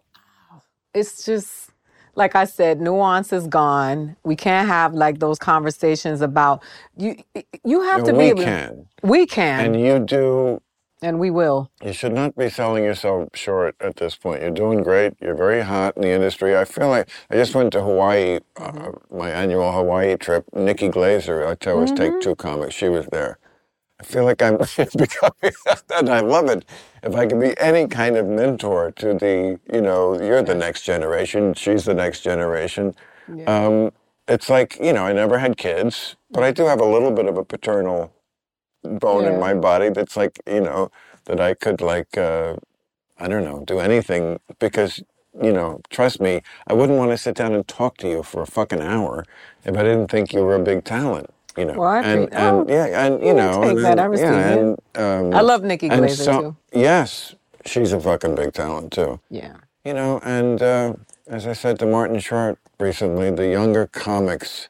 it's just like I said, nuance is gone. We can't have like those conversations about you. You have to And be we able. can, We can, and you do and we will. You should not be selling yourself short at this point. You're doing great. You're very hot in the industry. I feel like I just went to Hawaii, uh, my annual Hawaii trip. Nikki Glazer, I always take two comics. She was there. I feel like I'm becoming, and I love it. If I can be any kind of mentor to the, you know, you're the next generation. She's the next generation. Um, it's like, you know, I never had kids, but I do have a little bit of a paternal bone Yeah. in my body that's like, you know, that I could like, uh, I don't know, do anything because, you know, trust me, I wouldn't want to sit down and talk to you for a fucking hour if I didn't think you were a big talent. You know, Well, I and, appre- oh, yeah, and you you know, take and, that. I and- yeah, it. and, um, I love Nikki and Glazer so- too. Yes, she's a fucking big talent too. Yeah. You know, and uh, as I said to Martin Short recently, the younger comics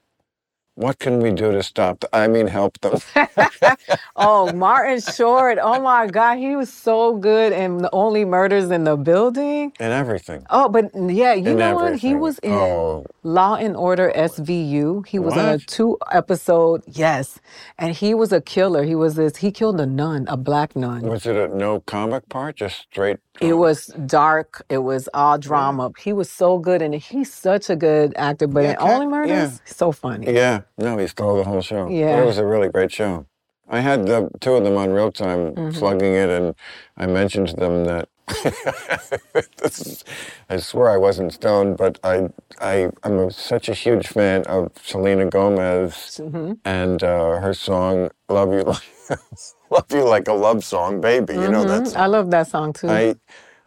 what can we do to stop? I mean, help them. Oh, Martin Short. Oh my God, he was so good in the only murders in the building. and everything. Oh, but yeah, you In know what? He was in Oh. Law and Order SVU. He was on a two episode, yes. And he was a killer. He was this, he killed a nun, a black nun. Was it a no comic part? Just straight. It was dark. It was all drama. He was so good, and he's such a good actor. But Yeah, in Cat- Only Murders, yeah. so funny. Yeah, no, he stole the whole show. Yeah. It was a really great show. I had the two of them on real time Mm-hmm. slugging it, and I mentioned to them that is, I swear I wasn't stoned, but I, I, I'm a, such a huge fan of Selena Gomez Mm-hmm. and uh, her song "Love You Like Love You Like a Love Song, Baby." You know that Mhm. I love that song too. I,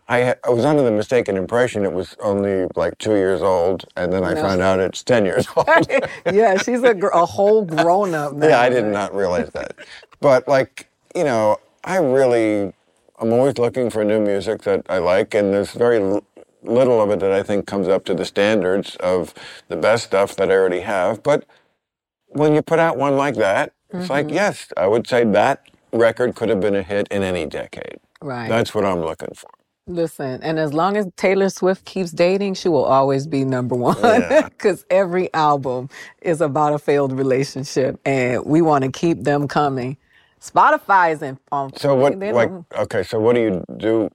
I, I was under the mistaken impression it was only like two years old, and then I No. found out it's ten years old. yeah, she's a, gr- a whole grown up now. yeah, I did not realize that. But like, you know, I really, I'm always looking for new music that I like, and there's very little of it that I think comes up to the standards of the best stuff that I already have. But when you put out one like that, it's like, mm-hmm. yes, I would say that record could have been a hit in any decade. Right. That's what I'm looking for. Listen, and as long as Taylor Swift keeps dating, she will always be number one. Yeah. Because every album is about a failed relationship, and we want to keep them coming. Spotify is in on. So what, like, okay, so what do you do?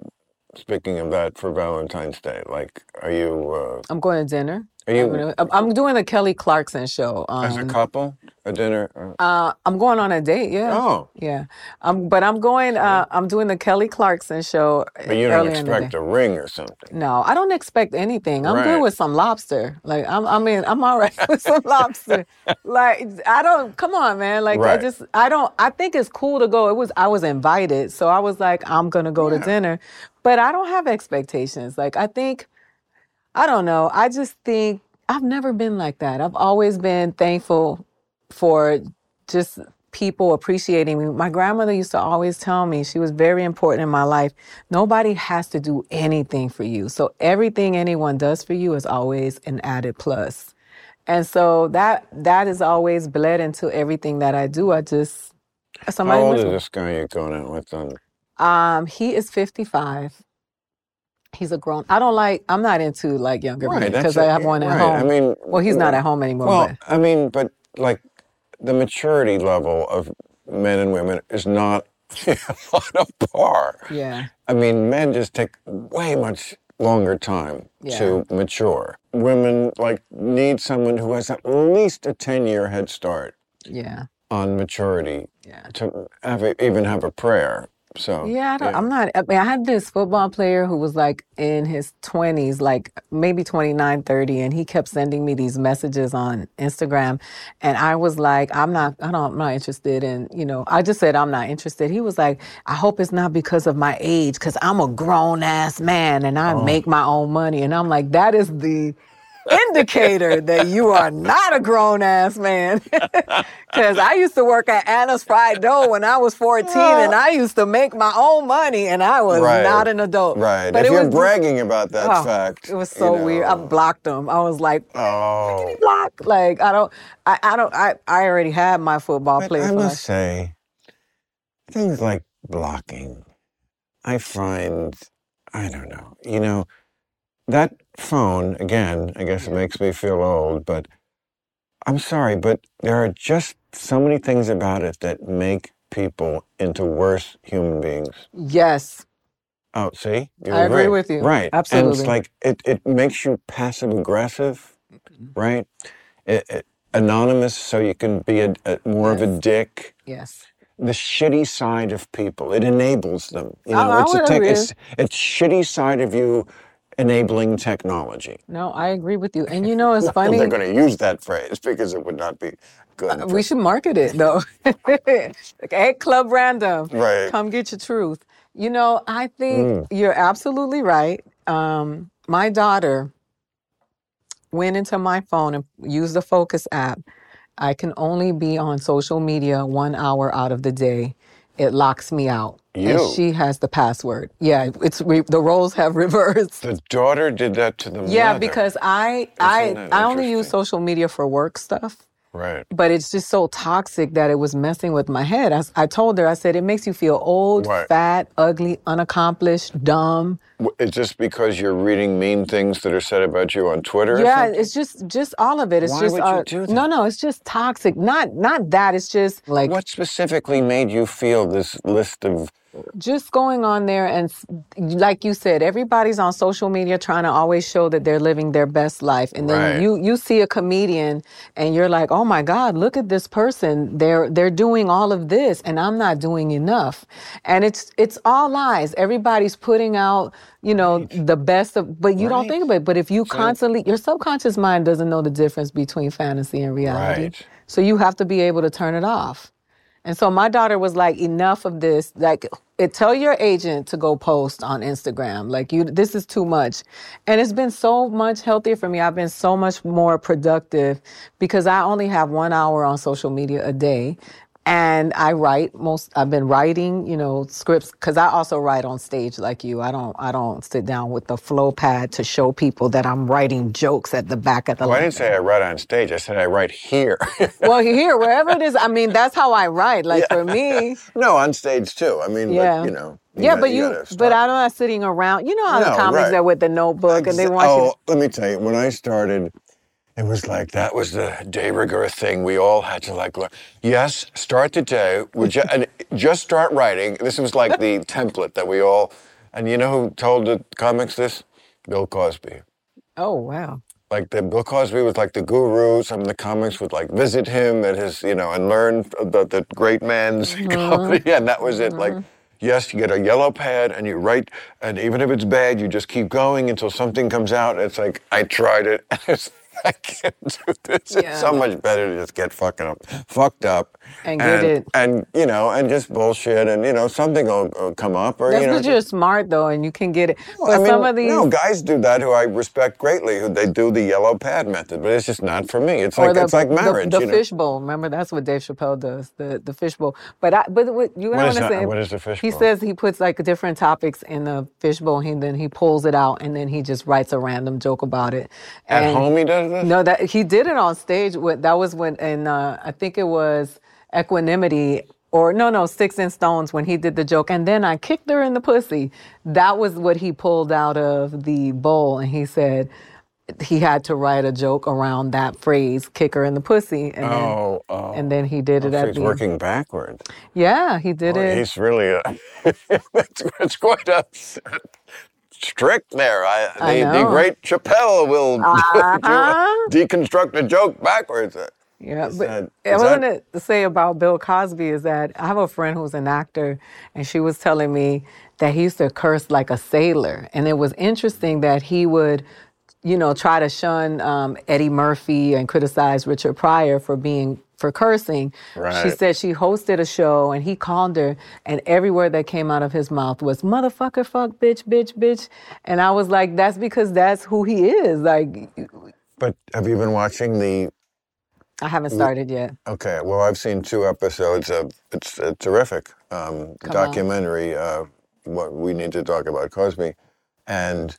Speaking of that, for Valentine's Day, like, are you uh, I'm going to dinner. are you I'm, gonna- I'm- I'm doing the Kelly Clarkson show. as a couple, a dinner? or- uh, I'm going on a date. Yeah. Oh, Yeah. Um, but I'm going. Uh, I'm doing the Kelly Clarkson show. but you don't early in the expect a ring or something. No, I don't expect anything. I'm Right. good with some lobster. Like I'm, I mean, I'm all right with some lobster. Like I don't. Come on, man. Like I Right. just, I don't. I think it's cool to go. It was. I was invited, so I was like, I'm gonna go to dinner, but I don't have expectations. Like I think, I don't know. I just think I've never been like that. I've always been thankful for just people appreciating me. My grandmother used to always tell me, she was very important in my life. Nobody has to do anything for you. So everything anyone does for you is always an added plus. And so that that is always bled into everything that I do. I just somebody How old is this guy you're going out with? Then? Um he is 55. He's a grown. I don't like. I'm not into like younger men because I have one at right. home. I mean, well, he's not at home anymore. Well, but I mean, but like the maturity level of men and women is not on a par. yeah, I mean, men just take way much longer time to mature. Women like need someone who has at least a 10 year head start yeah, on maturity yeah. to have a, even have a prayer. So Yeah, I don't, I'm not. I mean, I had this football player who was like in his 20s, like maybe 29, 30, and he kept sending me these messages on Instagram. And I was like, I'm not, I don't, I'm not interested in, you know, I just said, I'm not interested. He was like, I hope it's not because of my age, because I'm a grown ass man and I oh. make my own money. And I'm like, that is the indicator that you are not a grown ass man. Because I used to work at Anna's Fried Dough when I was 14 and I used to make my own money and I was Right. not an adult. right. But if it you're was bragging about that oh, fact, It was you so weird. I blocked him. I was like, Oh. block. Like, I don't, I, I don't, I, I already had my football But player. I must say, things like blocking, I find, I don't know, you know, that phone, again, I guess it makes me feel old, but I'm sorry, but there are just so many things about it that make people into worse human beings. Yes. Oh, see? You I agree with you. Right. Absolutely. And it's like, it, it makes you passive aggressive, mm-hmm. right? It, it, anonymous so you can be a, a more of a dick Yes. the shitty side of people. It enables them. You oh, know, I it's a would tech, agree. it's it's shitty side of you enabling technology. No, I agree with you. And you know, it's funny. they're going to use that phrase because it would not be good. for- We should market it though. like, hey, Club Random, Right. come get your truth. You know, I think Mm. you're absolutely right. Um, my daughter went into my phone and used the Focus app. I can only be on social media one hour out of the day. It locks me out. You? And she has the password. Yeah, it's re- the roles have reversed. the daughter did that to the mother. Yeah, mother. because I I Isn't that I only use social media for work stuff. Right. but it's just so toxic that it was messing with my head. I, I told her, I said, it makes you feel old, Right. fat, ugly, unaccomplished, dumb. It's just because you're reading mean things that are said about you on Twitter. Yeah, it's just just all of it. It's Why just would you uh, do that? no, no. It's just toxic. Not not that. It's just like What specifically made you feel this list of? just going on there and like you said everybody's on social media trying to always show that they're living their best life and then Right. you you see a comedian and you're like oh my god look at this person they're they're doing all of this and I'm not doing enough and it's it's all lies everybody's putting out you know the best of but you don't think about it but if you constantly your subconscious mind doesn't know the difference between fantasy and reality Right. so you have to be able to turn it off and so my daughter was like, enough of this. Like, it, tell your agent to go post on Instagram. Like, you, this is too much. And it's been so much healthier for me. I've been so much more productive because I only have one hour on social media a day. And I write most, I've been writing, you know, scripts because I also write on stage like you. I don't, I don't sit down with the flow pad to show people that I'm writing jokes at the back of the Well, I didn't say I write on stage. I said I write here. Well, here, wherever it is, I mean, that's how I write. Like for me, no, on stage too. I mean, Yeah. but, you know. yeah, gotta- but you, gotta but. I'm not sitting around. You know how the comics right. are with the notebook and they want you. oh, let me tell you, when I started, it was like that was the de rigueur thing. We all had to like, learn. yes, start the day, with ju- and just start writing. This was like the template that we all, and you know who told the comics this? Bill Cosby. Oh wow. Like the Bill Cosby was like the guru. Some of the comics would like visit him at his, you know, and learn about the great man's Mm-hmm. comedy. And that was it. Like, yes, you get a yellow pad and you write, and even if it's bad, you just keep going until something comes out. It's like I tried it. And I can't do this. Yeah. It's so much better to just get fucking up, fucked up, And get it. and you know, and just bullshit, and you know, something will, will come up, or That's you know, you're smart though, and you can get it. But I mean, some of these, no, guys do that who I respect greatly, who they do the yellow pad method, but it's just not for me. It's like the, it's like the- marriage, the, you know. fishbowl. Remember, that's what Dave Chappelle does. The the fishbowl. But I, but what you know What I'm saying? what is the fishbowl? He says he puts like different topics in the fishbowl. He then he pulls it out, and then he just writes a random joke about it. At And- home, he does No, that he did it on stage. With that was when, in uh, I think it was Equanimity or no, no, Sticks and Stones when he did the joke. And then I kicked her in the pussy. That was what he pulled out of the bowl, and he said he had to write a joke around that phrase, "kick her in the pussy," and then Oh, oh. and then he did it So at he's the working backwards. yeah, he did Boy, it. he's really a, it's, it's quite a strict there. I, I the, the great Chappelle will Uh-huh. deconstruct a joke backwards. Yeah, Is but that- I is was that- going to say about Bill Cosby is that I have a friend who's an actor, and she was telling me that he used to curse like a sailor, and it was interesting that he would, you know, try to shun um, Eddie Murphy and criticize Richard Pryor for being for cursing. She said she hosted a show, and he called her, and every word that came out of his mouth was "motherfucker, fuck, bitch, bitch, bitch," and I was like, that's because that's who he is. Like, But have you been watching the I haven't started yet. Okay, well, I've seen two episodes of it's a terrific um, documentary. Uh, what we need to talk about Cosby, and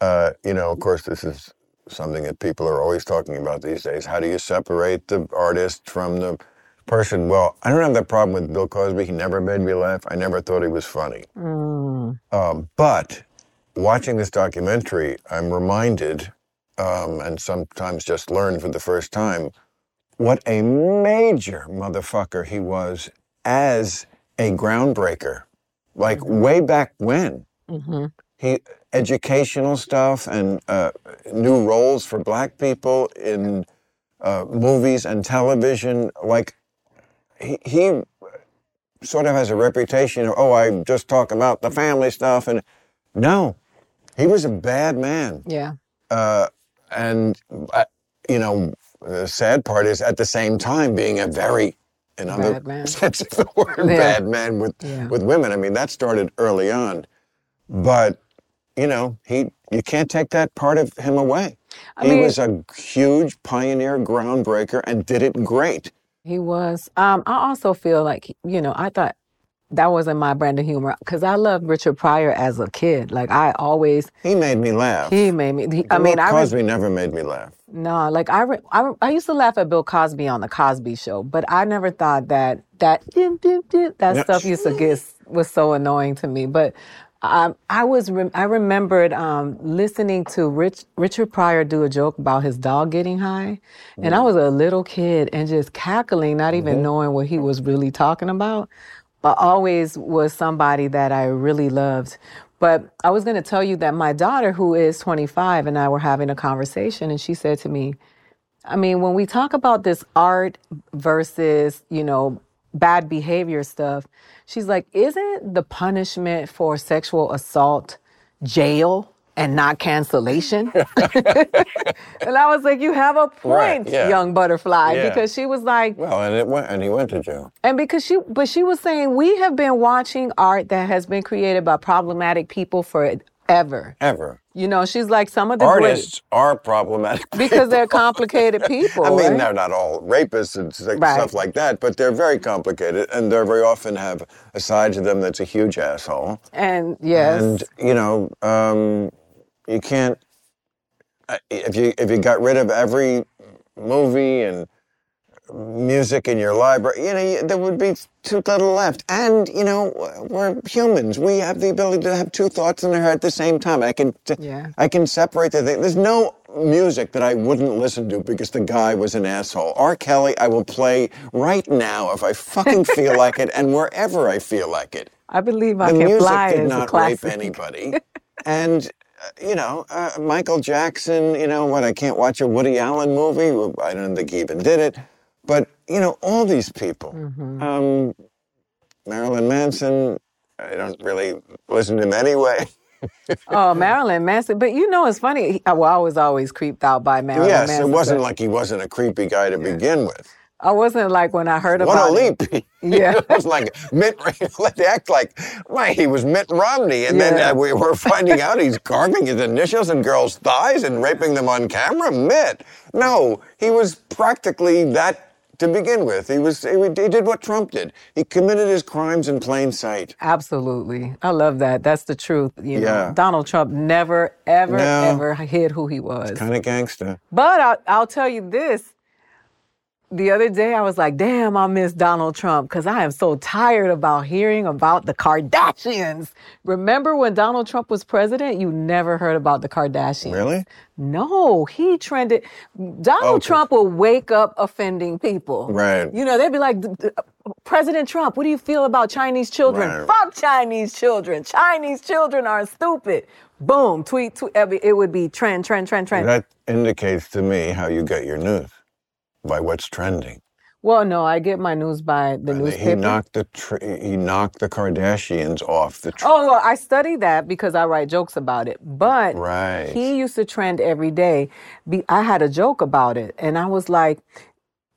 uh, you know, of course, this is something that people are always talking about these days. How do you separate the artist from the person? Well, I don't have that problem with Bill Cosby. He never made me laugh. I never thought he was funny. Um, but watching this documentary, I'm reminded, um, and sometimes just learn for the first time, what a major motherfucker he was as a groundbreaker. Like way back when. hmm He educational stuff and uh, new roles for black people in uh, movies and television. Like he, he sort of has a reputation of oh, I just talk about the family stuff, and no, he was a bad man. Yeah. Uh, and uh, you know, the sad part is at the same time being a very another Bad man. sense of the word Yeah. bad man with Yeah. with women. I mean, that started early on, but you know, he you can't take that part of him away. I he mean- was a huge pioneer, groundbreaker, and did it great. He was. Um, I also feel like, you know, I thought that wasn't my brand of humor because I loved Richard Pryor as a kid. Like I always, He made me laugh. he made me. he- I Bill mean, I re- Cosby never made me laugh. no, like I, re- I, re- I used to laugh at Bill Cosby on the Cosby Show, but I never thought that that that stuff used to get was so annoying to me. But um, I was rem- I remembered um, listening to Rich Richard Pryor do a joke about his dog getting high, and I was a little kid and just cackling, not even knowing what he was really talking about. But always was somebody that I really loved. But I was going to tell you that my daughter, who is 25, and I were having a conversation, and she said to me, I mean, when we talk about this art versus, you know, bad behavior stuff, she's like, isn't the punishment for sexual assault jail and not cancellation? and I was like, you have a Right, point, yeah. young butterfly, Yeah. because she was like, Well, and it went, and he went to jail. and because she, but she was saying, we have been watching art that has been created by problematic people forever. Ever. Ever. You know, she's like some of the great Artists are problematic because they're complicated people. I mean, right? they're not all rapists and s- Right. stuff like that, but they're very complicated, and they very often have a side to them that's a huge asshole. And yes, And you know, um, you can't uh, if you if you got rid of every movie and music in your library, you know, there would be too little left. And you know, we're humans. We have the ability to have two thoughts in our head at the same time. I can t- Yeah. I can separate the thing. There's no music that I wouldn't listen to because the guy was an asshole. R. Kelly, I will play right now if I fucking feel like it, and wherever I feel like it I believe I the can fly did is a not rape anybody. and, uh, you know, uh, Michael Jackson, you know, what, I can't watch a Woody Allen movie. I don't think he even did it. But, you know, all these people. Mm-hmm. Um, Marilyn Manson, I don't really listen to him anyway. Oh, Marilyn Manson. But you know, it's funny. Well, I was always creeped out by Marilyn yes, Manson. it wasn't but like he wasn't a creepy guy to begin with. I wasn't like when I heard What about a it. leap! Yeah. it was like Mitt. They act like, why he was Mitt Romney, and then uh, we were finding out he's carving his initials in girls' thighs and raping them on camera. Mitt, no, he was practically that to begin with. He was. He, he did what Trump did. He committed his crimes in plain sight. Absolutely. I love that. That's the truth. You know, Yeah. Donald Trump never, ever, No. ever hid who he was. Kind of gangster. But I'll, I'll tell you this. The other day, I was like, damn, I miss Donald Trump because I am so tired about hearing about the Kardashians. Remember when Donald Trump was president? You never heard about the Kardashians. Really? No, he trended. Donald 'cause- Trump will wake up offending people. Right. You know, they'd be like, "D- d- President Trump, what do you feel about Chinese children? Right. Fuck Chinese children. Chinese children are stupid. Boom, tweet, tweet. It would be trend, trend, trend, trend. That indicates to me how you get your news by what's trending. Well, no, I get my news by the He newspaper. knocked the tr- he knocked the Kardashians off the. Tr- Oh, well, I study that because I write jokes about it. But Right. he used to trend every day. Be, I had a joke about it, and I was like,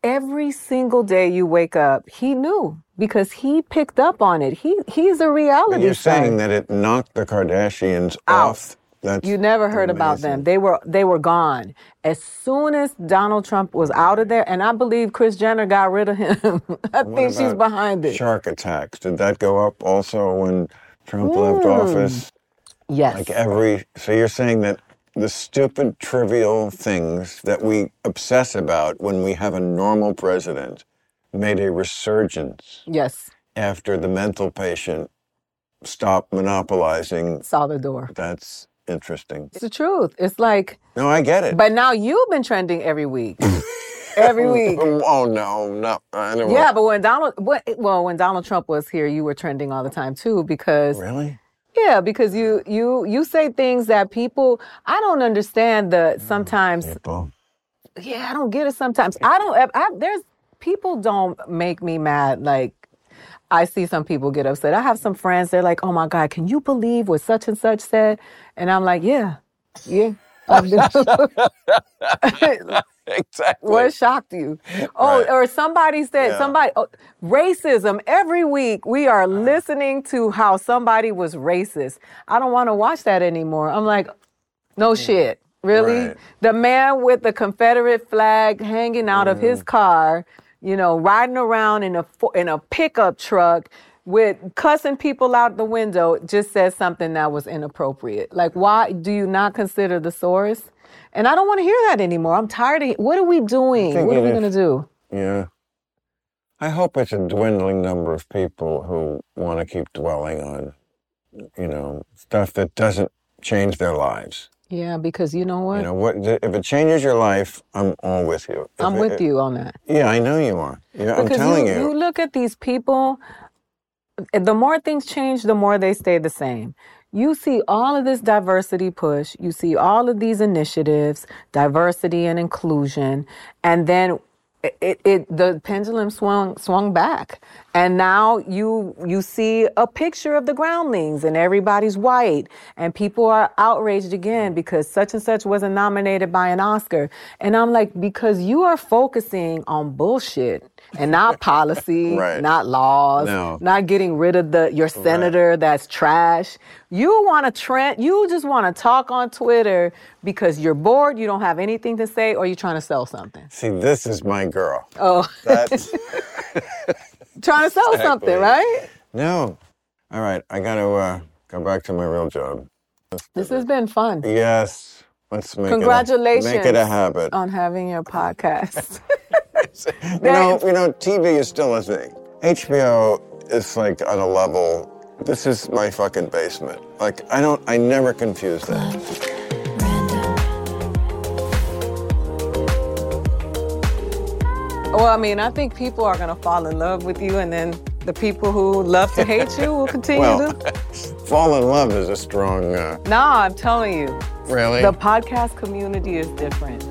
every single day you wake up, he knew because he picked up on it. He he's a reality you're star. saying that it knocked the Kardashians Out. off. That's You never heard about them. They were they were gone as soon as Donald Trump was out of there, and I believe Kris Jenner got rid of him. I What think she's behind it. Shark attacks. Did that go up also when Trump left hmm. office? Yes. Like every. So you're saying that the stupid, trivial things that we obsess about when we have a normal president made a resurgence yes. after the mental patient stopped monopolizing. Saw the door. That's interesting. It's the truth. It's like, No, I get it. but now you've been trending every week. every week. Oh no, no, I. Yeah, but when Donald, well, when Donald Trump was here, you were trending all the time too, because Really? yeah, because you you you say things that people I don't understand. The mm, sometimes People. yeah, I don't get it. Sometimes I don't. I, there's people don't make me mad. Like I see some people get upset. I have some friends. They're like, "Oh my God, can you believe what such and such said?" And I'm like, "Yeah, yeah." Exactly. What shocked you? Oh, Right. or somebody said Yeah. somebody oh, racism. Every week we are listening to how somebody was racist. I don't want to watch that anymore. I'm like, no shit. Really? Right. The man with the Confederate flag hanging out of Mm. his car, you know, riding around in a in a pickup truck, with cussing people out the window just said something that was inappropriate. Like, why do you not consider the source? And I don't want to hear that anymore. I'm tired of. What are we doing? What are we gonna do? Yeah. I hope it's a dwindling number of people who want to keep dwelling on, you know, stuff that doesn't change their lives. Yeah, because you know what? You know, what if it changes your life? I'm all with you. If I'm it- with you on that. Yeah, I know you are. Yeah, I'm telling you, you. you look at these people, the more things change, the more they stay the same. You see all of this diversity push, you see all of these initiatives, diversity and inclusion, and then it, it, the pendulum swung swung back. And now you you see a picture of the groundlings and everybody's white. And people are outraged again because such and such wasn't nominated by an oscar. And i'm like because you are focusing on bullshit and not policy Right. not laws No. not getting rid of the your senator that's trash you want to trend you just want to talk on twitter because you're bored you don't have anything to say or you're trying to sell something See, this is my girl. oh That's trying to sell something right no. All right, I got to uh, go back to my real job. this has been fun Yes, let's make Congratulations it a, make it a habit. on having your podcast You know, you know, TV is still a thing. HBO is like on a level. This is my fucking basement. Like I don't, I never confuse that. well i mean i think people are going to fall in love with you and then the people who love to hate you will continue Well, to fall in love is a strong. Uh, no i'm telling you really. the podcast community is different